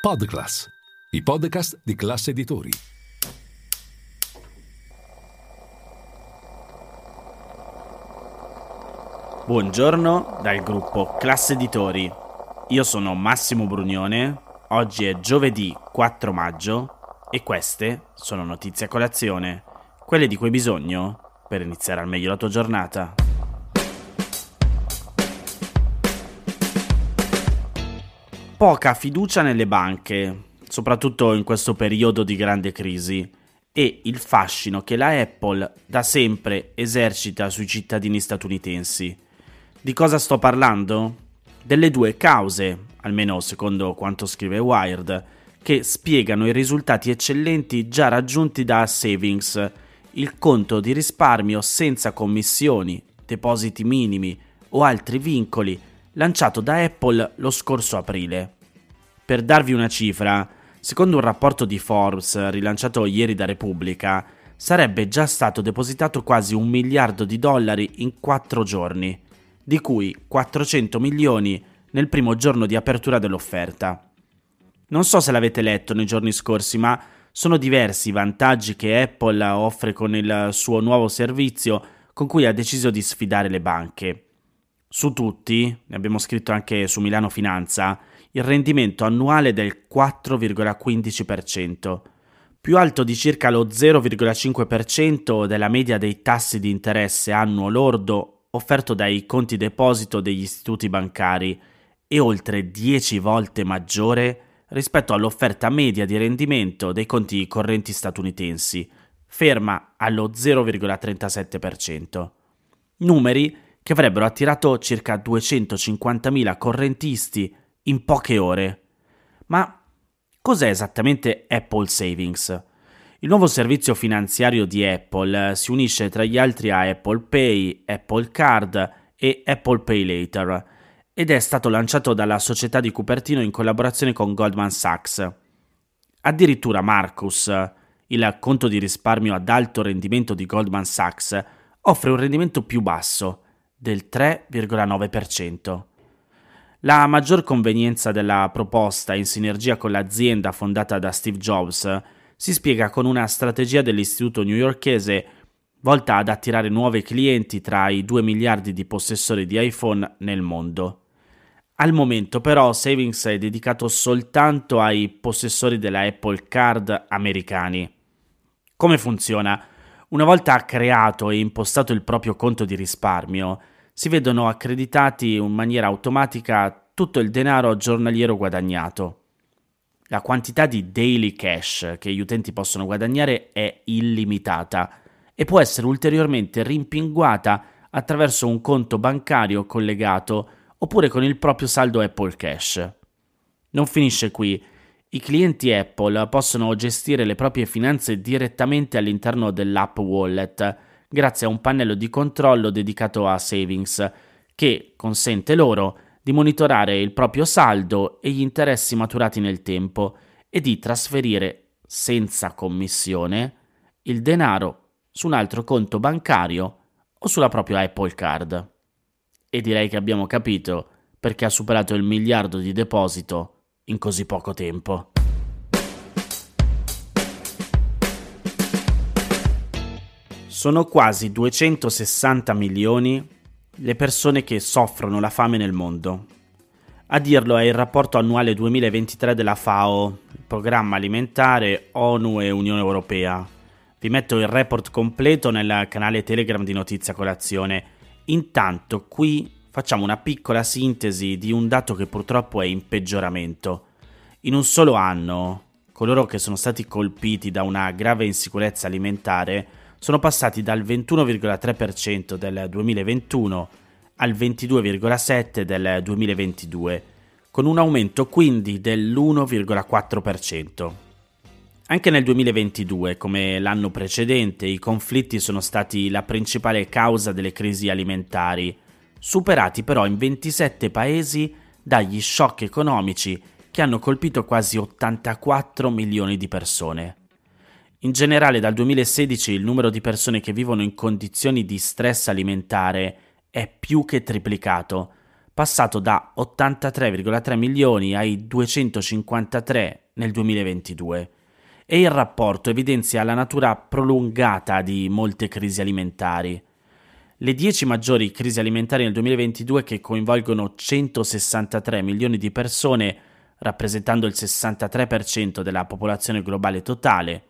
Podclass, i podcast di classe editori. Buongiorno dal gruppo Classe Editori. Io sono Massimo Brugnone. Oggi è giovedì 4 maggio e queste sono notizie a colazione, quelle di cui hai bisogno per iniziare al meglio la tua giornata. Poca fiducia nelle banche, soprattutto in questo periodo di grande crisi, e il fascino che la Apple da sempre esercita sui cittadini statunitensi. Di cosa sto parlando? Delle due cause, almeno secondo quanto scrive Wired, che spiegano i risultati eccellenti già raggiunti da Savings, il conto di risparmio senza commissioni, depositi minimi o altri vincoli lanciato da Apple lo scorso aprile. Per darvi una cifra, secondo un rapporto di Forbes rilanciato ieri da Repubblica, sarebbe già stato depositato quasi un miliardo di dollari in quattro giorni, di cui 400 milioni nel primo giorno di apertura dell'offerta. Non so se l'avete letto nei giorni scorsi, ma sono diversi i vantaggi che Apple offre con il suo nuovo servizio con cui ha deciso di sfidare le banche. Su tutti, ne abbiamo scritto anche su Milano Finanza, il rendimento annuale del 4,15%, più alto di circa lo 0,5% della media dei tassi di interesse annuo lordo offerto dai conti deposito degli istituti bancari e oltre 10 volte maggiore rispetto all'offerta media di rendimento dei conti correnti statunitensi, ferma allo 0,37%. Numeri che avrebbero attirato circa 250.000 correntisti in poche ore. Ma cos'è esattamente Apple Savings? Il nuovo servizio finanziario di Apple si unisce tra gli altri a Apple Pay, Apple Card e Apple Pay Later ed è stato lanciato dalla società di Cupertino in collaborazione con Goldman Sachs. Addirittura Marcus, il conto di risparmio ad alto rendimento di Goldman Sachs, offre un rendimento più basso, del 3,9%. La maggior convenienza della proposta in sinergia con l'azienda fondata da Steve Jobs si spiega con una strategia dell'istituto newyorkese volta ad attirare nuovi clienti tra i 2 miliardi di possessori di iPhone nel mondo. Al momento però Savings è dedicato soltanto ai possessori della Apple Card americani. Come funziona? Una volta creato e impostato il proprio conto di risparmio, si vedono accreditati in maniera automatica tutto il denaro giornaliero guadagnato. La quantità di daily cash che gli utenti possono guadagnare è illimitata e può essere ulteriormente rimpinguata attraverso un conto bancario collegato oppure con il proprio saldo Apple Cash. Non finisce qui i clienti Apple possono gestire le proprie finanze direttamente all'interno dell'app Wallet, grazie a un pannello di controllo dedicato a Savings, che consente loro di monitorare il proprio saldo e gli interessi maturati nel tempo e di trasferire senza commissione il denaro su un altro conto bancario o sulla propria Apple Card. E direi che abbiamo capito perché ha superato il miliardo di deposito in così poco tempo. Sono quasi 260 milioni le persone che soffrono la fame nel mondo. A dirlo è il rapporto annuale 2023 della FAO, programma alimentare ONU e Unione Europea. Vi metto il report completo nel canale Telegram di Notizia Colazione. Intanto qui facciamo una piccola sintesi di un dato che purtroppo è in peggioramento. In un solo anno, coloro che sono stati colpiti da una grave insicurezza alimentare sono passati dal 21,3% del 2021 al 22,7% del 2022, con un aumento quindi dell'1,4%. Anche nel 2022, come l'anno precedente, i conflitti sono stati la principale causa delle crisi alimentari, superati però in 27 paesi dagli shock economici che hanno colpito quasi 84 milioni di persone. In generale dal 2016 il numero di persone che vivono in condizioni di stress alimentare è più che triplicato, passato da 83,3 milioni ai 253 nel 2022 e il rapporto evidenzia la natura prolungata di molte crisi alimentari. Le 10 maggiori crisi alimentari nel 2022 che coinvolgono 163 milioni di persone, rappresentando il 63% della popolazione globale totale,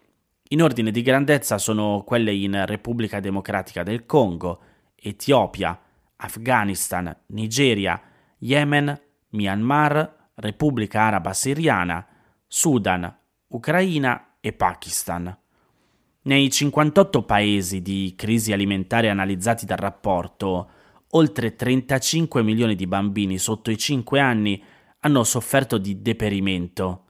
in ordine di grandezza sono quelle in Repubblica Democratica del Congo, Etiopia, Afghanistan, Nigeria, Yemen, Myanmar, Repubblica Araba Siriana, Sudan, Ucraina e Pakistan. Nei 58 paesi di crisi alimentare analizzati dal rapporto, oltre 35 milioni di bambini sotto i 5 anni hanno sofferto di deperimento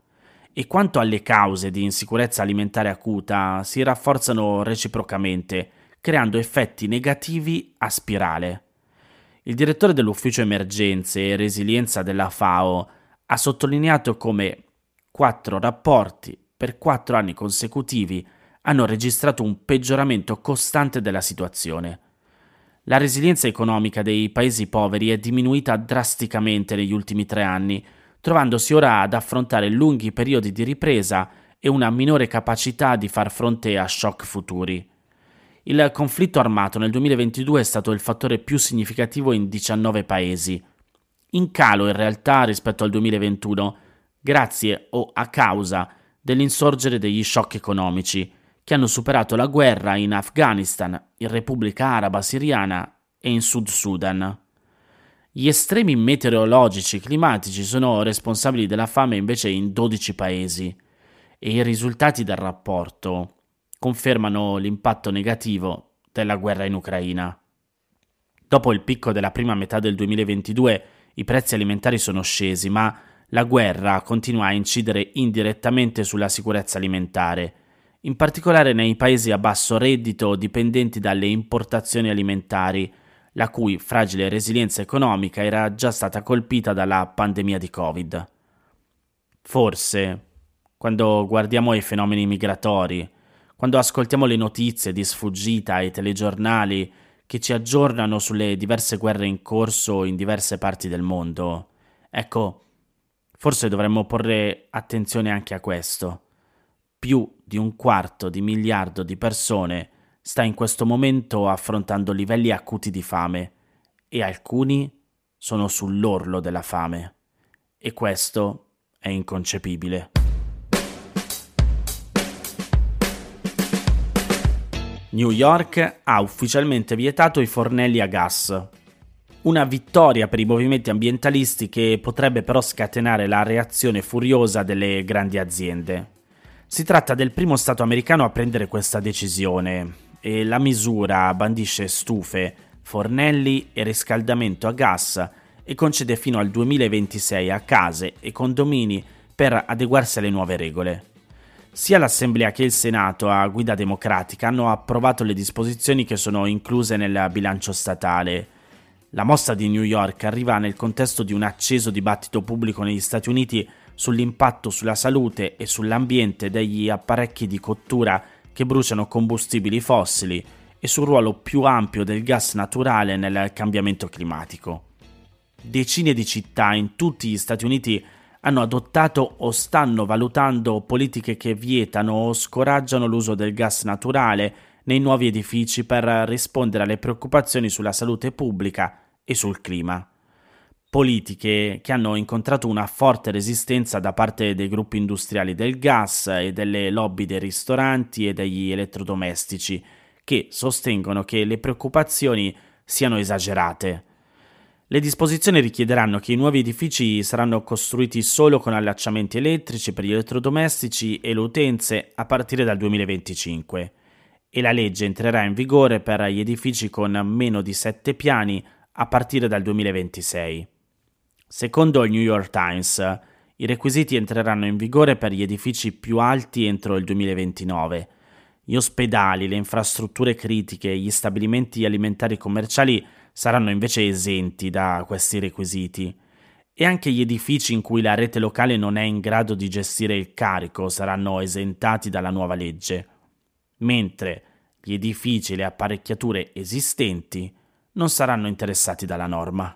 e quanto alle cause di insicurezza alimentare acuta si rafforzano reciprocamente, creando effetti negativi a spirale. Il direttore dell'ufficio emergenze e resilienza della FAO ha sottolineato come quattro rapporti per quattro anni consecutivi hanno registrato un peggioramento costante della situazione. La resilienza economica dei paesi poveri è diminuita drasticamente negli ultimi tre anni, trovandosi ora ad affrontare lunghi periodi di ripresa e una minore capacità di far fronte a shock futuri. Il conflitto armato nel 2022 è stato il fattore più significativo in 19 paesi, in calo in realtà rispetto al 2021, grazie o a causa dell'insorgere degli shock economici, che hanno superato la guerra in Afghanistan, in Repubblica Araba Siriana e in Sud Sudan. Gli estremi meteorologici climatici sono responsabili della fame invece in 12 paesi e i risultati del rapporto confermano l'impatto negativo della guerra in Ucraina. Dopo il picco della prima metà del 2022 i prezzi alimentari sono scesi, ma la guerra continua a incidere indirettamente sulla sicurezza alimentare, in particolare nei paesi a basso reddito dipendenti dalle importazioni alimentari, la cui fragile resilienza economica era già stata colpita dalla pandemia di Covid. Forse, quando guardiamo ai fenomeni migratori, quando ascoltiamo le notizie di sfuggita ai telegiornali che ci aggiornano sulle diverse guerre in corso in diverse parti del mondo, ecco, Forse dovremmo porre attenzione anche a questo. Più di un quarto di miliardo di persone sta in questo momento affrontando livelli acuti di fame e alcuni sono sull'orlo della fame. E questo è inconcepibile. New York ha ufficialmente vietato i fornelli a gas una vittoria per i movimenti ambientalisti che potrebbe però scatenare la reazione furiosa delle grandi aziende. Si tratta del primo Stato americano a prendere questa decisione e la misura bandisce stufe, fornelli e riscaldamento a gas e concede fino al 2026 a case e condomini per adeguarsi alle nuove regole. Sia l'Assemblea che il Senato a guida democratica hanno approvato le disposizioni che sono incluse nel bilancio statale la mossa di New York arriva nel contesto di un acceso dibattito pubblico negli Stati Uniti sull'impatto sulla salute e sull'ambiente degli apparecchi di cottura che bruciano combustibili fossili e sul ruolo più ampio del gas naturale nel cambiamento climatico. Decine di città in tutti gli Stati Uniti hanno adottato o stanno valutando politiche che vietano o scoraggiano l'uso del gas naturale nei nuovi edifici per rispondere alle preoccupazioni sulla salute pubblica e sul clima. Politiche che hanno incontrato una forte resistenza da parte dei gruppi industriali del gas e delle lobby dei ristoranti e degli elettrodomestici, che sostengono che le preoccupazioni siano esagerate. Le disposizioni richiederanno che i nuovi edifici saranno costruiti solo con allacciamenti elettrici per gli elettrodomestici e le utenze a partire dal 2025 e la legge entrerà in vigore per gli edifici con meno di 7 piani a partire dal 2026. Secondo il New York Times, i requisiti entreranno in vigore per gli edifici più alti entro il 2029. Gli ospedali, le infrastrutture critiche e gli stabilimenti alimentari commerciali saranno invece esenti da questi requisiti e anche gli edifici in cui la rete locale non è in grado di gestire il carico saranno esentati dalla nuova legge, mentre gli edifici e le apparecchiature esistenti non saranno interessati dalla norma.